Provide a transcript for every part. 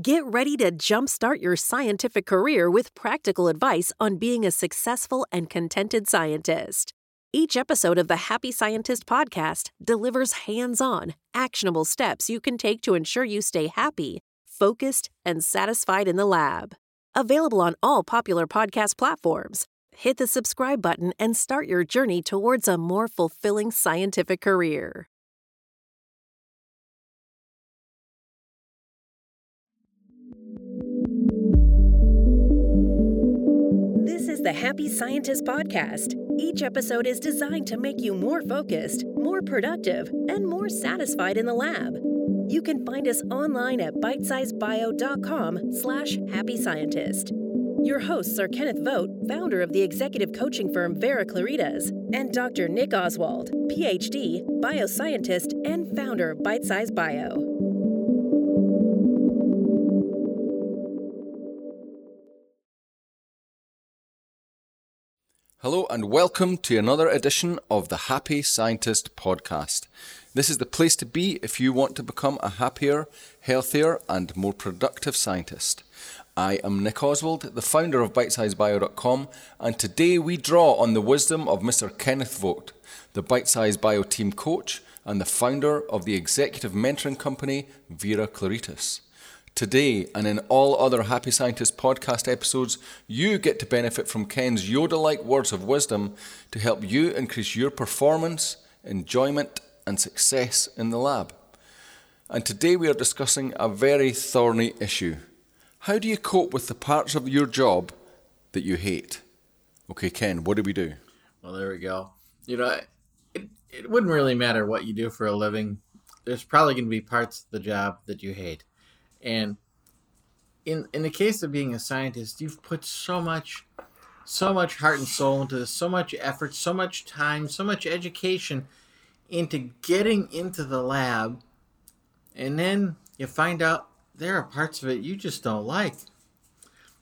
Get ready to jumpstart your scientific career with practical advice on being a successful and contented scientist. Each episode of the Happy Scientist podcast delivers hands on, actionable steps you can take to ensure you stay happy, focused, and satisfied in the lab. Available on all popular podcast platforms. Hit the subscribe button and start your journey towards a more fulfilling scientific career. The Happy Scientist Podcast. Each episode is designed to make you more focused, more productive, and more satisfied in the lab. You can find us online at bitesizebio.com slash happy scientist. Your hosts are Kenneth Vogt, founder of the executive coaching firm Vera Claritas, and Dr. Nick Oswald, PhD, bioscientist, and founder of Bite Size Bio. Hello and welcome to another edition of the Happy Scientist podcast. This is the place to be if you want to become a happier, healthier, and more productive scientist. I am Nick Oswald, the founder of BitesizeBio.com, and today we draw on the wisdom of Mr. Kenneth Vogt, the Bitesize Bio team coach and the founder of the executive mentoring company Vera Claritas. Today, and in all other Happy Scientist podcast episodes, you get to benefit from Ken's Yoda like words of wisdom to help you increase your performance, enjoyment, and success in the lab. And today we are discussing a very thorny issue. How do you cope with the parts of your job that you hate? Okay, Ken, what do we do? Well, there we go. You know, it, it wouldn't really matter what you do for a living. There's probably going to be parts of the job that you hate. And in in the case of being a scientist, you've put so much so much heart and soul into this, so much effort, so much time, so much education into getting into the lab. And then you find out there are parts of it you just don't like.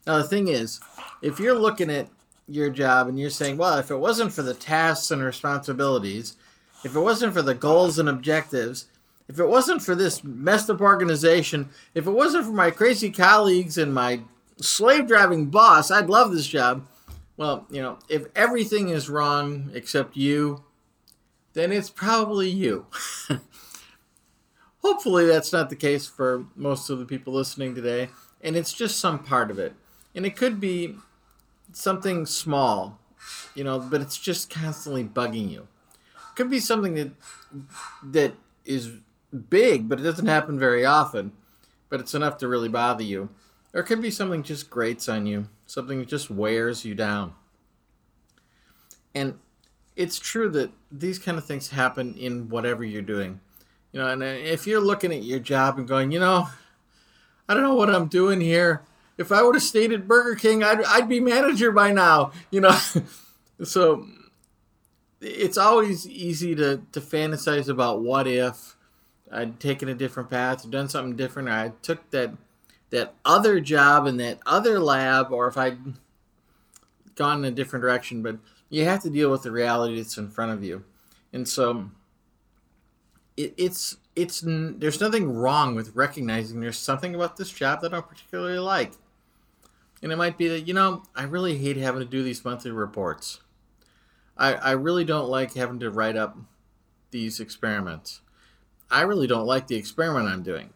Now the thing is, if you're looking at your job and you're saying, well, if it wasn't for the tasks and responsibilities, if it wasn't for the goals and objectives, if it wasn't for this messed up organization, if it wasn't for my crazy colleagues and my slave driving boss, I'd love this job. Well, you know, if everything is wrong except you, then it's probably you. Hopefully, that's not the case for most of the people listening today, and it's just some part of it. And it could be something small, you know, but it's just constantly bugging you. It could be something that that is big, but it doesn't happen very often. But it's enough to really bother you. Or it could be something just grates on you, something that just wears you down. And it's true that these kind of things happen in whatever you're doing. You know, and uh, if you're looking at your job and going, you know, I don't know what I'm doing here. If I would have stayed at Burger King, I'd, I'd be manager by now, you know. so it's always easy to, to fantasize about what if I'd taken a different path, done something different, or I took that that other job in that other lab, or if I'd gone in a different direction. But you have to deal with the reality that's in front of you, and so it, it's it's there's nothing wrong with recognizing there's something about this job that I don't particularly like, and it might be that you know I really hate having to do these monthly reports. I I really don't like having to write up these experiments. I really don't like the experiment I'm doing.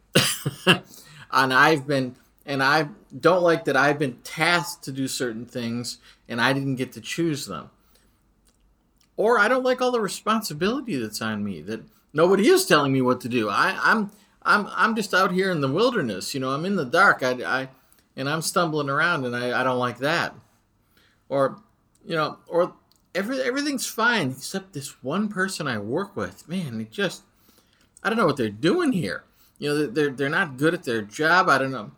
and I've been and I don't like that I've been tasked to do certain things and I didn't get to choose them. Or I don't like all the responsibility that's on me that nobody is telling me what to do. I, I'm I'm I'm just out here in the wilderness, you know, I'm in the dark. I, I and I'm stumbling around and I, I don't like that. Or you know, or every, everything's fine except this one person I work with. Man, it just I don't know what they're doing here. You know, they're they're not good at their job. I don't know.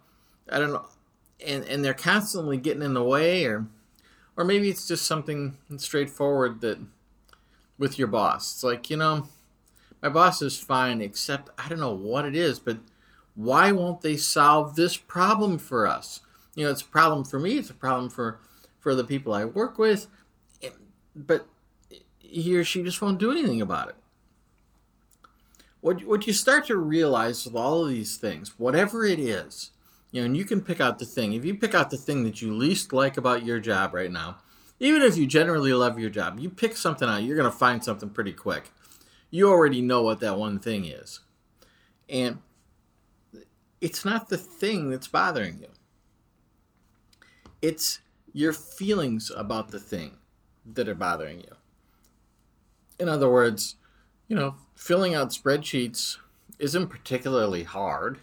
I don't know, and and they're constantly getting in the way, or or maybe it's just something straightforward that with your boss. It's like you know, my boss is fine, except I don't know what it is, but why won't they solve this problem for us? You know, it's a problem for me. It's a problem for for the people I work with, but he or she just won't do anything about it what what you start to realize with all of these things, whatever it is, You know, and you can pick out the thing. If you pick out the thing that you least like about your job right now, even if you generally love your job, you pick something out, you're going to find something pretty quick. You already know what that one thing is. And it's not the thing that's bothering you, it's your feelings about the thing that are bothering you. In other words, you know, filling out spreadsheets isn't particularly hard,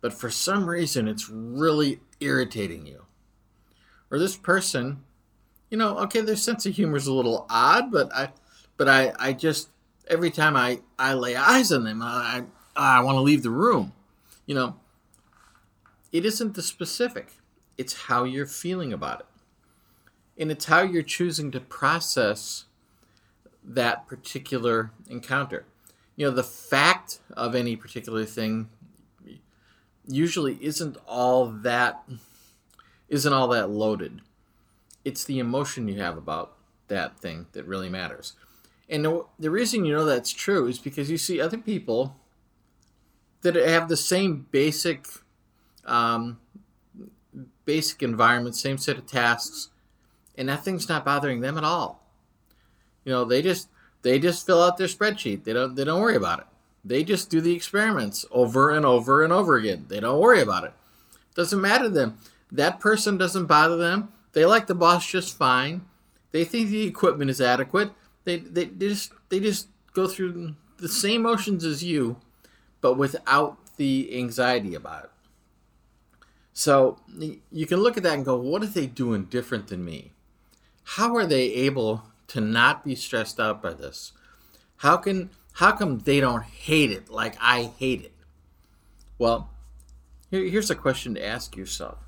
but for some reason it's really irritating you. Or this person, you know, okay, their sense of humor is a little odd, but I, but I, I just every time I, I lay eyes on them, I, I, want to leave the room. You know, it isn't the specific; it's how you're feeling about it, and it's how you're choosing to process that particular encounter. You know, the fact of any particular thing usually isn't all that isn't all that loaded. It's the emotion you have about that thing that really matters. And the, reason you know that's true is because you see other people that have the same basic um, basic environment, same set of tasks, and that thing's not bothering them at all. You know, they just they just fill out their spreadsheet. They don't they don't worry about it. They just do the experiments over and over and over again. They don't worry about it. Doesn't matter to them. That person doesn't bother them. They like the boss just fine. They think the equipment is adequate. They, they, they just they just go through the same motions as you, but without the anxiety about it. So you can look at that and go, what are they doing different than me? How are they able to not be stressed out by this? How can how come they don't hate it like I hate it? Well, here, here's a question to ask yourself.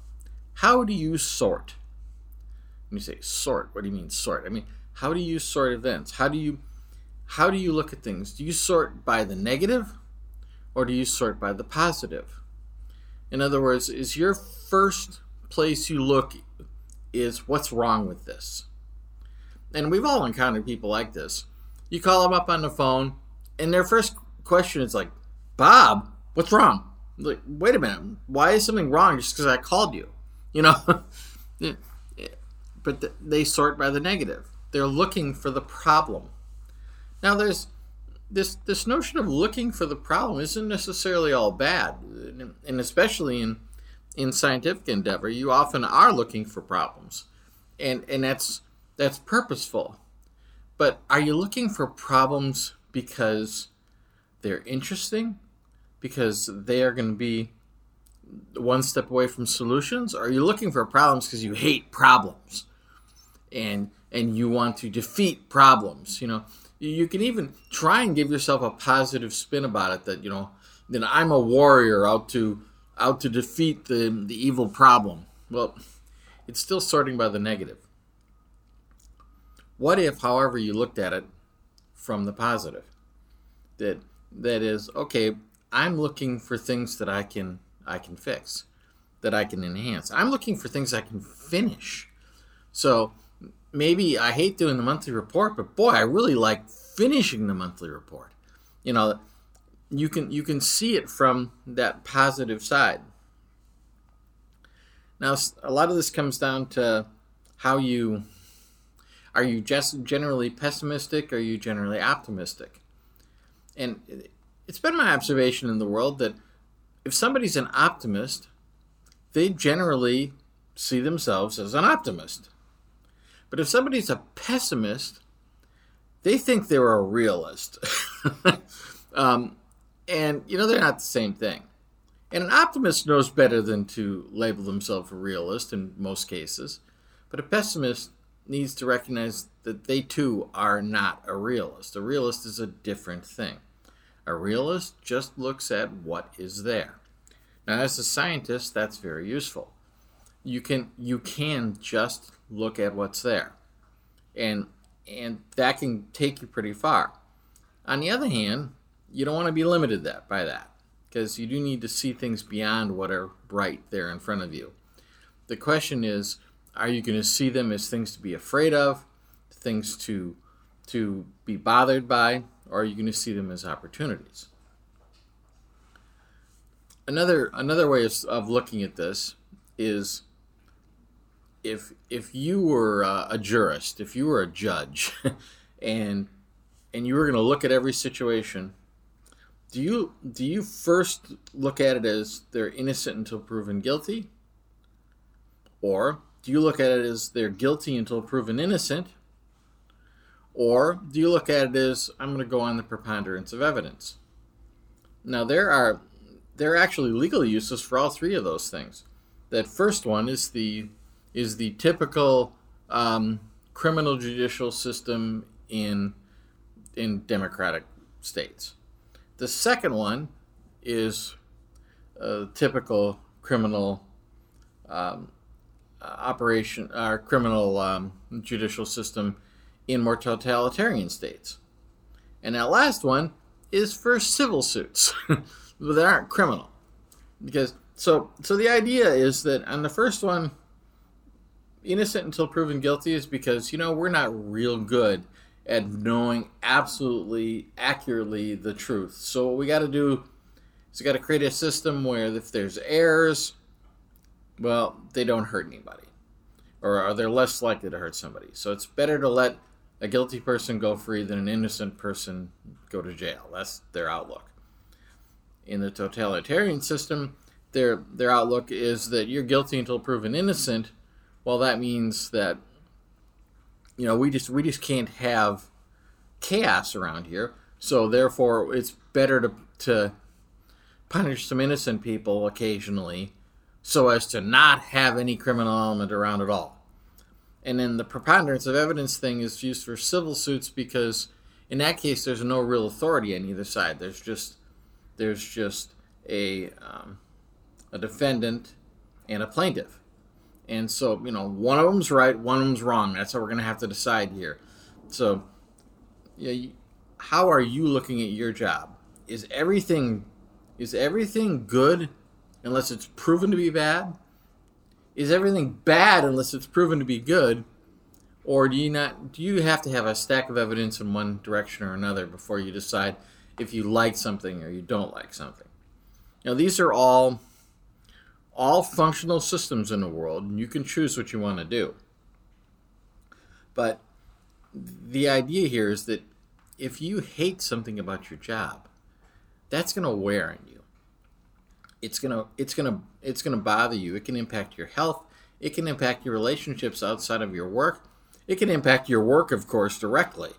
How do you sort? When you say sort, what do you mean sort? I mean, how do you sort events? How do you how do you look at things? Do you sort by the negative or do you sort by the positive? In other words, is your first place you look is what's wrong with this? And we've all encountered people like this. You call them up on the phone, and their first question is like, Bob, what's wrong? Like, wait a minute, why is something wrong just because I called you? You know? but they sort by the negative. They're looking for the problem. Now, there's this this notion of looking for the problem isn't necessarily all bad, and especially in in scientific endeavor, you often are looking for problems, and and that's that's purposeful. But are you looking for problems because they're interesting, because they are going to be one step away from solutions, or are you looking for problems because you hate problems, and and you want to defeat problems? You know, you can even try and give yourself a positive spin about it that you know that I'm a warrior out to out to defeat the the evil problem. Well, it's still sorting by the negative. What if, however, you looked at it from the positive? That that is okay. I'm looking for things that I can I can fix, that I can enhance. I'm looking for things I can finish. So maybe I hate doing the monthly report, but boy, I really like finishing the monthly report. You know, you can you can see it from that positive side. Now, a lot of this comes down to how you are you just generally pessimistic are you generally optimistic? And it's been my observation in the world that if somebody's an optimist, they generally see themselves as an optimist. But if somebody's a pessimist, they think they're a realist. um, and, you know, they're not the same thing. And an optimist knows better than to label themselves a realist in most cases. But a pessimist needs to recognize that they too are not a realist. A realist is a different thing. A realist just looks at what is there. Now, as a scientist, that's very useful. You can you can just look at what's there. And and that can take you pretty far. On the other hand, you don't want to be limited that by that because you do need to see things beyond what are right there in front of you. The question is, are you going to see them as things to be afraid of, things to to be bothered by, or are you going to see them as opportunities? another another way of, of looking at this is if if you were uh, a jurist, if you were a judge, and and you were going to look at every situation, do you do you first look at it as they're innocent until proven guilty, or do you look at it as they're guilty until proven innocent, or do you look at it as I'm going to go on the preponderance of evidence? Now there are there are actually legal uses for all three of those things. That first one is the is the typical um, criminal judicial system in in democratic states. The second one is a typical criminal um, operation, our criminal um, judicial system in more totalitarian states. And that last one is for civil suits that aren't criminal. Because so so the idea is that on the first one, innocent until proven guilty is because you know we're not real good at knowing absolutely accurately the truth. So what we got to do is we got to create a system where if there's errors, well, they don't hurt anybody, or are they less likely to hurt somebody. So it's better to let a guilty person go free than an innocent person go to jail. That's their outlook. In the totalitarian system, their their outlook is that you're guilty until proven innocent. Well, that means that you know we just we just can't have chaos around here. So therefore, it's better to to punish some innocent people occasionally, so as to not have any criminal element around at all. And then the preponderance of evidence thing is used for civil suits because in that case there's no real authority on either side. There's just there's just a um, a defendant and a plaintiff. And so, you know, one of them's right, one of them's wrong. That's how we're going to have to decide here. So, yeah, how are you looking at your job? Is everything is everything good unless it's proven to be bad? is everything bad unless it's proven to be good? Or do you not do you have to have a stack of evidence in one direction or another before you decide if you like something or you don't like something? Now these are all all functional systems in the world and you can choose what you want to do. But the idea here is that if you hate something about your job that's going to wear on you it's gonna it's gonna it's gonna bother you. It can impact your health. It can impact your relationships outside of your work. It can impact your work, of course, directly.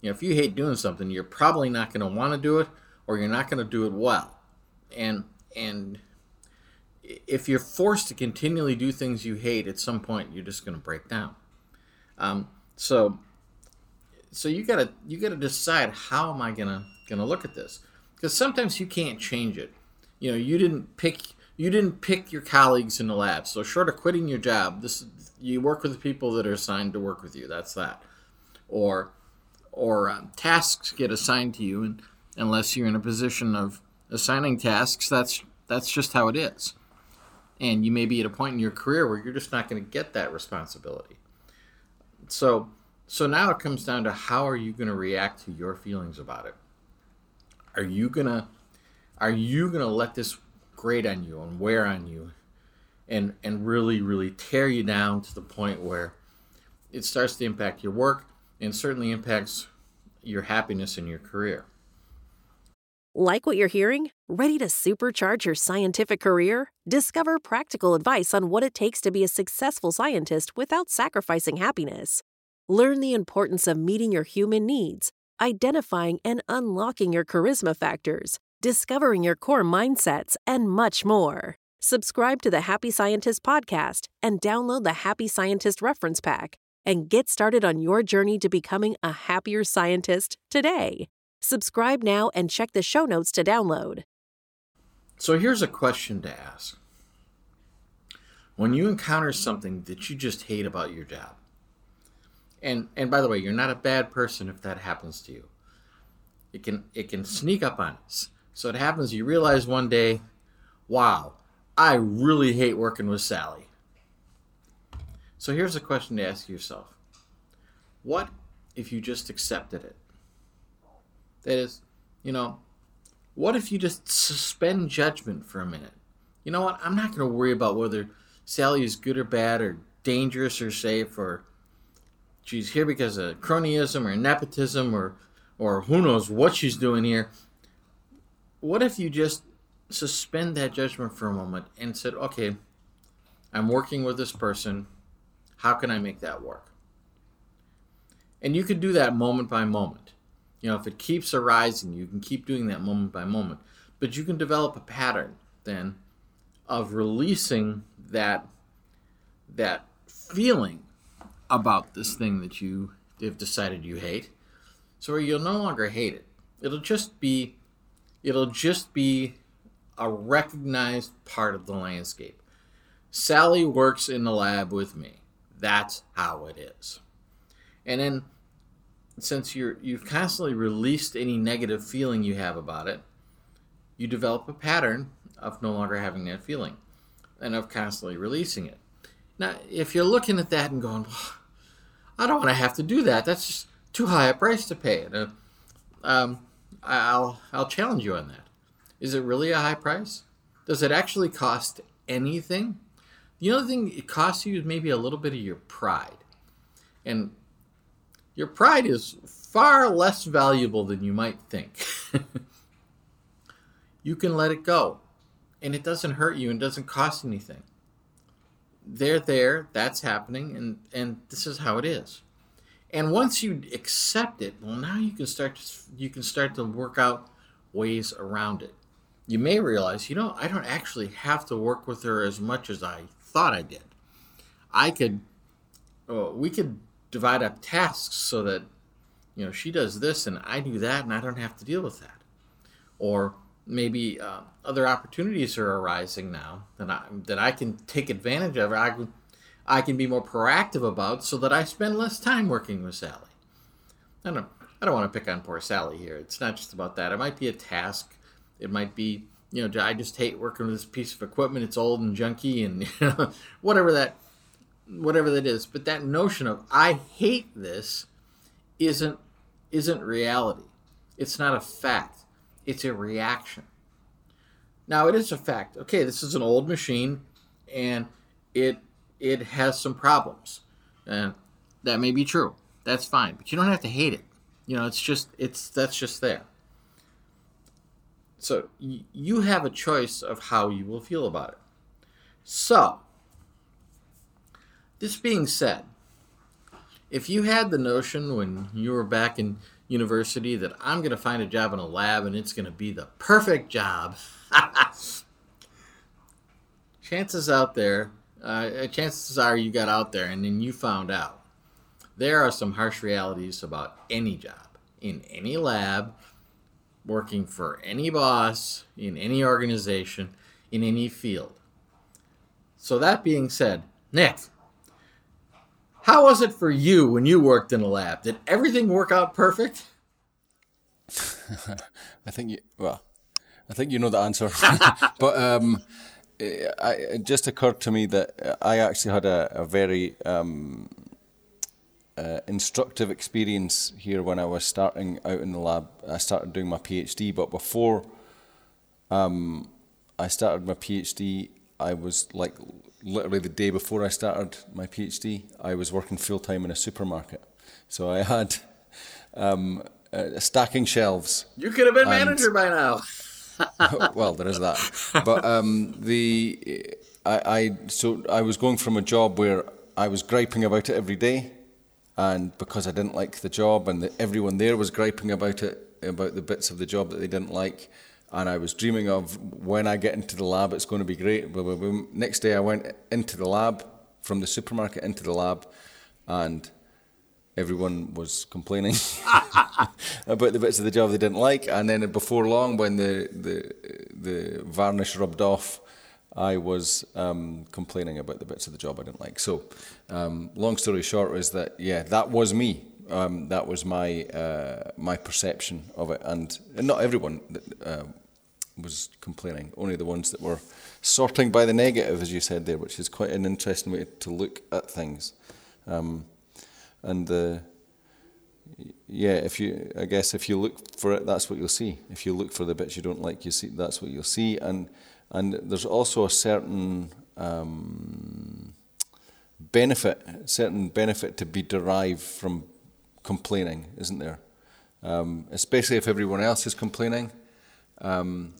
You know, if you hate doing something, you're probably not going to want to do it, or you're not going to do it well. And and if you're forced to continually do things you hate, at some point you're just going to break down. Um, so so you gotta you gotta decide how am I gonna gonna look at this because sometimes you can't change it you know you didn't pick you didn't pick your colleagues in the lab. So short of quitting your job this you work with the people that are assigned to work with you that's that. Or or um, tasks get assigned to you and unless you're in a position of assigning tasks that's that's just how it is. And you may be at a point in your career where you're just not going to get that responsibility. So so now it comes down to how are you going to react to your feelings about it? Are you going to are you going to let this grate on you and wear on you and and really really tear you down to the point where it starts to impact your work and certainly impacts your happiness in your career. Like what you're hearing? Ready to supercharge your scientific career? Discover practical advice on what it takes to be a successful scientist without sacrificing happiness. Learn the importance of meeting your human needs, identifying and unlocking your charisma factors, discovering your core mindsets, and much more. Subscribe to the Happy Scientist podcast and download the Happy Scientist reference pack and get started on your journey to becoming a happier scientist today. Subscribe now and check the show notes to download. So here's a question to ask. When you encounter something that you just hate about your job, and and by the way, you're not a bad person if that happens to you. It can it can sneak up on us. So it happens you realize one day, wow, I really hate working with Sally. So here's a question to ask yourself What if you just accepted it? That is, you know, what if you just suspend judgment for a minute? You know what? I'm not going to worry about whether Sally is good or bad or dangerous or safe or she's here because of cronyism or nepotism or or who knows what she's doing here. What if you just suspend that judgment for a moment and said, okay, I'm working with this person. How can I make that work? And you can do that moment by moment. You know, if it keeps arising, you can keep doing that moment by moment. But you can develop a pattern then of releasing that that feeling about this thing that you have decided you hate. So you'll no longer hate it. It'll just be it'll just be a recognized part of the landscape. Sally works in the lab with me. That's how it is. And then since you're you've constantly released any negative feeling you have about it, you develop a pattern of no longer having that feeling and of constantly releasing it. Now, if you're looking at that and going, well, I don't want to have to do that. That's just too high a price to pay. Uh, um, I'll I'll challenge you on that. Is it really a high price? Does it actually cost anything? The only thing it costs you is maybe a little bit of your pride, and your pride is far less valuable than you might think. you can let it go, and it doesn't hurt you and doesn't cost anything they're there, that's happening, and, and this is how it is. And once you accept it, well, now you can start to, you can start to work out ways around it. You may realize, you know, I don't actually have to work with her as much as I thought I did. I could, we could divide up tasks so that, you know, she does this and I do that, and I don't have to deal with that. Or maybe uh, other opportunities are arising now that I that I can take advantage of. I I can be more proactive about so that I spend less time working with Sally. I don't I don't want to pick on poor Sally here. It's not just about that. It might be a task. It might be you know I just hate working with this piece of equipment. It's old and junky and you know, whatever that whatever that is. But that notion of I hate this isn't isn't reality. It's not a fact it's a reaction. Now it is a fact. Okay, this is an old machine, and it it has some problems, and that may be true. That's fine, but you don't have to hate it. You know, it's just it's that's just there. So y- you have a choice of how you will feel about it. So, this being said, if you had the notion when you were back in university that I'm going to find a job in a lab and it's going to be the perfect job. chances out there, uh, chances are you got out there and then you found out. There are some harsh realities about any job, in any lab, working for any boss, in any organization, in any field. So, that being said, Nick, how was it for you when you worked in a lab? Did everything work out perfect? I think you well, I think you know the answer, but um, it, it, just occurred to me that I actually had a, a very um, uh, instructive experience here when I was starting out in the lab. I started doing my PhD, but before um, I started my PhD, I was like literally the day before I started my PhD, I was working full time in a supermarket. So I had um, uh, stacking shelves. You could have been manager by now. well, there is that. But um, the I, I so I was going from a job where I was griping about it every day, and because I didn't like the job, and the, everyone there was griping about it, about the bits of the job that they didn't like, and I was dreaming of when I get into the lab, it's going to be great. Next day, I went into the lab from the supermarket into the lab, and everyone was complaining about the bits of the job they didn't like. And then before long, when the the, the varnish rubbed off, I was um, complaining about the bits of the job I didn't like. So, um, long story short is that yeah, that was me. Um, that was my uh, my perception of it, and, and not everyone uh, was complaining. Only the ones that were sorting by the negative, as you said there, which is quite an interesting way to look at things. Um, and the yeah, if you, I guess, if you look for it, that's what you'll see. If you look for the bits you don't like, you see that's what you'll see, and and there's also a certain um, benefit, certain benefit to be derived from complaining, isn't there? Um, especially if everyone else is complaining. Um,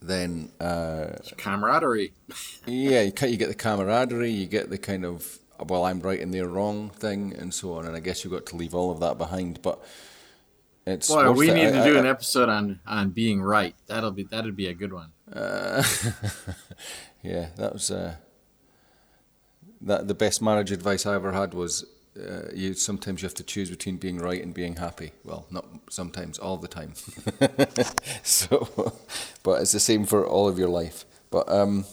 then uh, camaraderie. yeah, you, you get the camaraderie, you get the kind of well, I'm right and they're wrong thing, and so on. And I guess you've got to leave all of that behind. But it's boy, we need to do I, an episode on on being right. That'll be that'd be a good one. Uh, yeah, that was uh, that. The best marriage advice I ever had was uh, you sometimes you have to choose between being right and being happy. Well, not sometimes, all the time. so, but it's the same for all of your life. But um,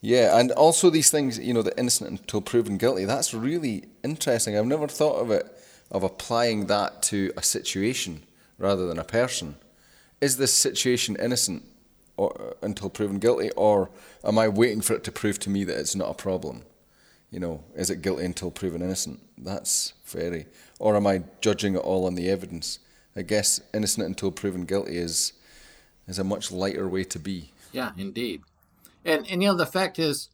yeah, and also these things, you know, the innocent until proven guilty. That's really interesting. I've never thought of it of applying that to a situation rather than a person. Is this situation innocent or, uh, until proven guilty, or am I waiting for it to prove to me that it's not a problem? you know, is it guilty until proven innocent? That's very. Or am I judging it all on the evidence? I guess innocent until proven guilty is is a much lighter way to be. Yeah, indeed. And and you know the fact is,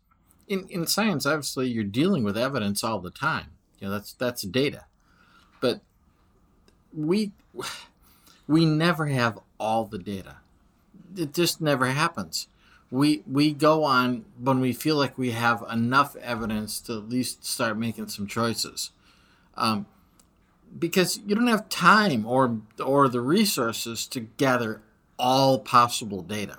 in in science, obviously you're dealing with evidence all the time. You know that's that's data, but we we never have all the data. It just never happens we we go on when we feel like we have enough evidence to at least start making some choices um, because you don't have time or or the resources to gather all possible data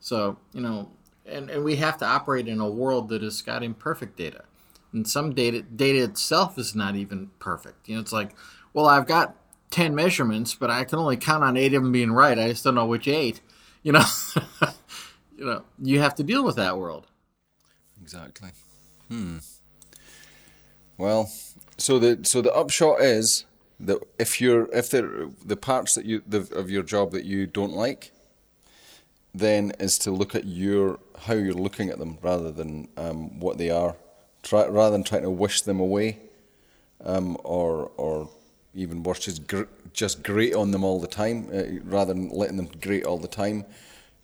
so you know and, and we have to operate in a world that has got imperfect data and some data data itself is not even perfect you know it's like well i've got 10 measurements but i can only count on eight of them being right i just don't know which eight you know you know, you have to deal with that world. Exactly. Hmm. Well, so the so the upshot is that if you're if the the parts that you the, of your job that you don't like, then is to look at your how you're looking at them rather than um, what they are, Try, rather than trying to wish them away, um, or or even worse, just gr- just grate on them all the time, uh, rather than letting them grate all the time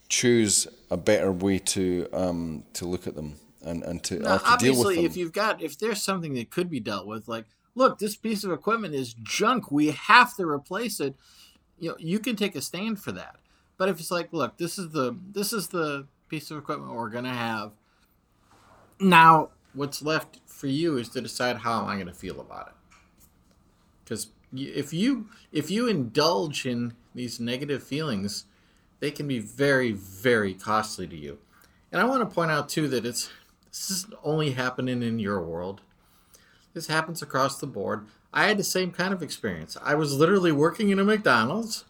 choose a better way to um, to look at them and, and to, now, to deal with them. Obviously, if you've got if there's something that could be dealt with, like look, this piece of equipment is junk, we have to replace it. You know, you can take a stand for that. But if it's like, look, this is the this is the piece of equipment we're gonna have. Now, what's left for you is to decide how am I to feel about it. Because if you if you indulge in these negative feelings, they can be very, very costly to you. And I want to point out too that it's this isn't only happening in your world. This happens across the board. I had the same kind of experience. I was literally working in a McDonald's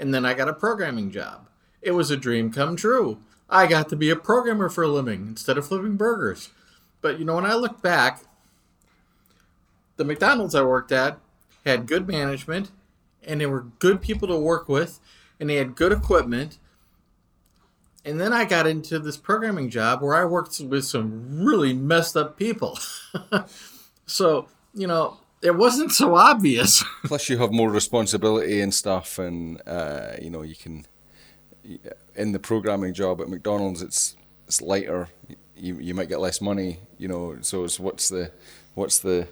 and then I got a programming job. It was a dream come true. I got to be a programmer for a living instead of flipping burgers. But you know, when I look back, the McDonald's I worked at had good management and they were good people to work with and they had good equipment. And then I got into this programming job where I worked with some really messed up people. so, you know, it wasn't so obvious. Plus, you have more responsibility and stuff, and uh, you know, you can in the programming job at McDonald's, it's it's lighter. You you might get less money, you know. So it's what's the what's the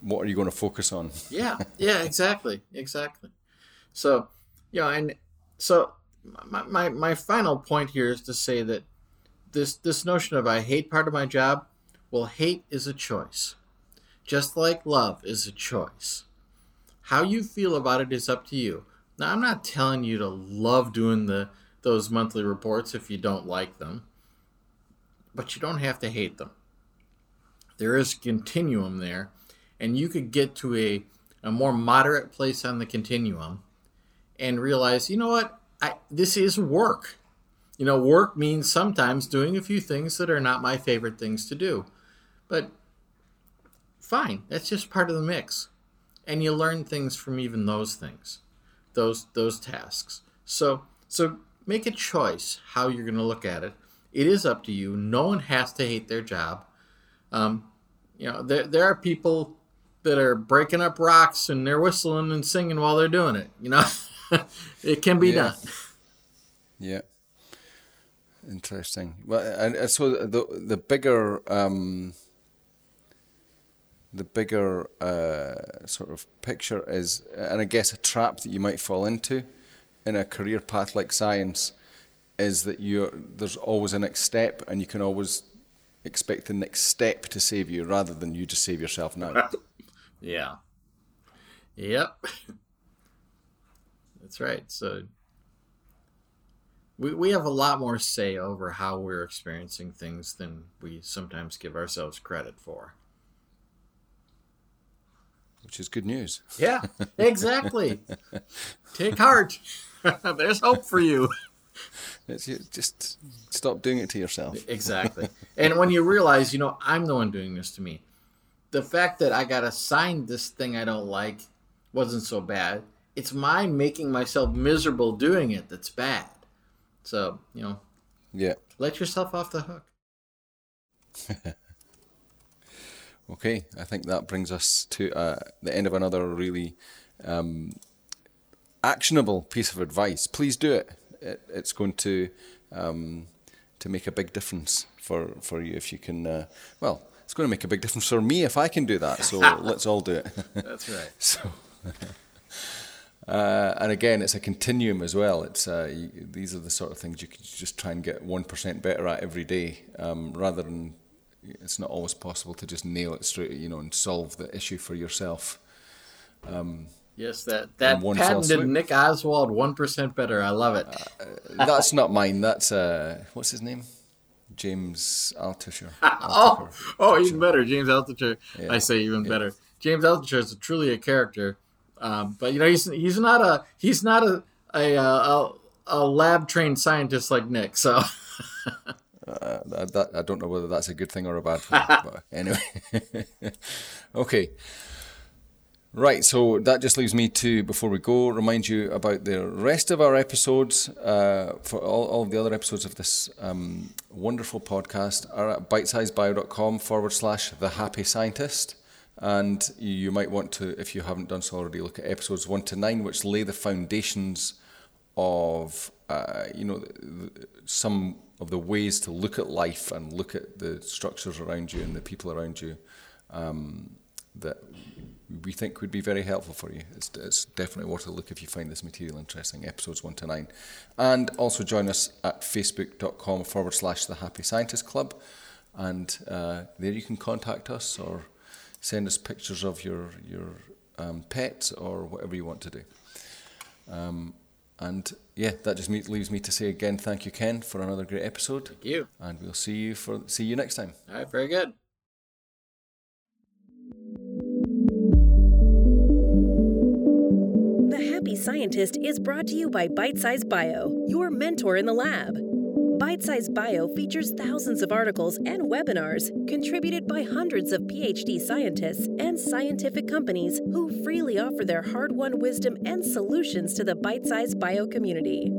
what are you going to focus on? yeah, yeah, exactly, exactly. So yeah, and so my, my, my final point here is to say that this this notion of I hate part of my job, well, hate is a choice, just like love is a choice. How you feel about it is up to you. Now, I'm not telling you to love doing the those monthly reports if you don't like them, but you don't have to hate them. There is a continuum there, and you could get to a, a more moderate place on the continuum and realize, you know what, I, this is work. You know, work means sometimes doing a few things that are not my favorite things to do. But fine, that's just part of the mix. And you learn things from even those things, those those tasks. So so make a choice how you're going to look at it. It is up to you. No one has to hate their job. Um, you know, there there are people that are breaking up rocks and they're whistling and singing while they're doing it. You know, it can be Yeah. done. Yeah. Interesting. Well, and so the the bigger um, the bigger uh, sort of picture is, and I guess a trap that you might fall into in a career path like science is that you there's always a next step, and you can always expect the next step to save you rather than you just save yourself now. Yeah. Yep. That's right. So we we have a lot more say over how we're experiencing things than we sometimes give ourselves credit for. Which is good news. Yeah, exactly. Take heart. There's hope for you. It's, you just stop doing it to yourself. Exactly. And when you realize, you know, I'm the one doing this to me, the fact that I got assigned this thing I don't like wasn't so bad. It's my making myself miserable doing it that's bad. So, you know, Yeah. let yourself off the hook. Okay, I think that brings us to uh, the end of another really um, actionable piece of advice. Please do it. it it's going to um, to make a big difference for, for you if you can. Uh, well, it's going to make a big difference for me if I can do that. So let's all do it. That's right. so. Uh, and again, it's a continuum as well. It's uh, you, these are the sort of things you can just try and get one percent better at every day, um, rather than it's not always possible to just nail it straight, you know, and solve the issue for yourself. Um, Yes, that that patented. Nick Oswald one percent better. I love it. That's not mine. That's uh, what's his name? James Altucher. oh, Altucher. oh, even better, James Altucher. Yeah. I say even better. James Altucher is truly a character, um, but you know he's he's not a he's not a a a, a lab trained scientist like Nick. So Uh, that, I don't know whether that's a good thing or a bad thing, but anyway. okay. Right, so that just leaves me to, before we go, remind you about the rest of our episodes. Uh, for all, all of the other episodes of this um, wonderful podcast are at bitesizebio.com forward slash the happy scientist. And you, might want to, if you haven't done so already, look at episodes one to nine, which lay the foundations of uh, you know some of the ways to look at life and look at the structures around you and the people around you um, that we think would be very helpful for you. It's, it's definitely worth a look if you find this material interesting. Episodes one to nine, and also join us at facebook.com forward slash the Happy Scientist Club, and uh, there you can contact us or send us pictures of your your um, pets or whatever you want to do. Um, and yeah, that just leaves me to say again, thank you, Ken, for another great episode. thank you. And we'll see you for see you next time. All right, very good. The Happy Scientist is brought to you by Bite Size Bio, your mentor in the lab. Bite Size Bio features thousands of articles and webinars contributed by hundreds of PhD scientists and scientific companies who freely offer their hard won wisdom and solutions to the Bite Size Bio community.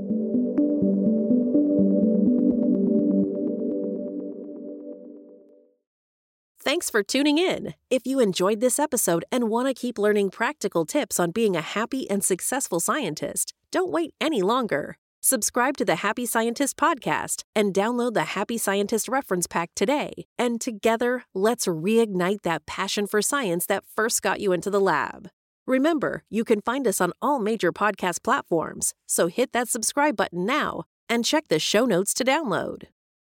Thanks for tuning in. If you enjoyed this episode and want to keep learning practical tips on being a happy and successful scientist, don't wait any longer. Subscribe to the Happy Scientist podcast and download the Happy Scientist reference pack today. And together, let's reignite that passion for science that first got you into the lab. Remember, you can find us on all major podcast platforms, so hit that subscribe button now and check the show notes to download.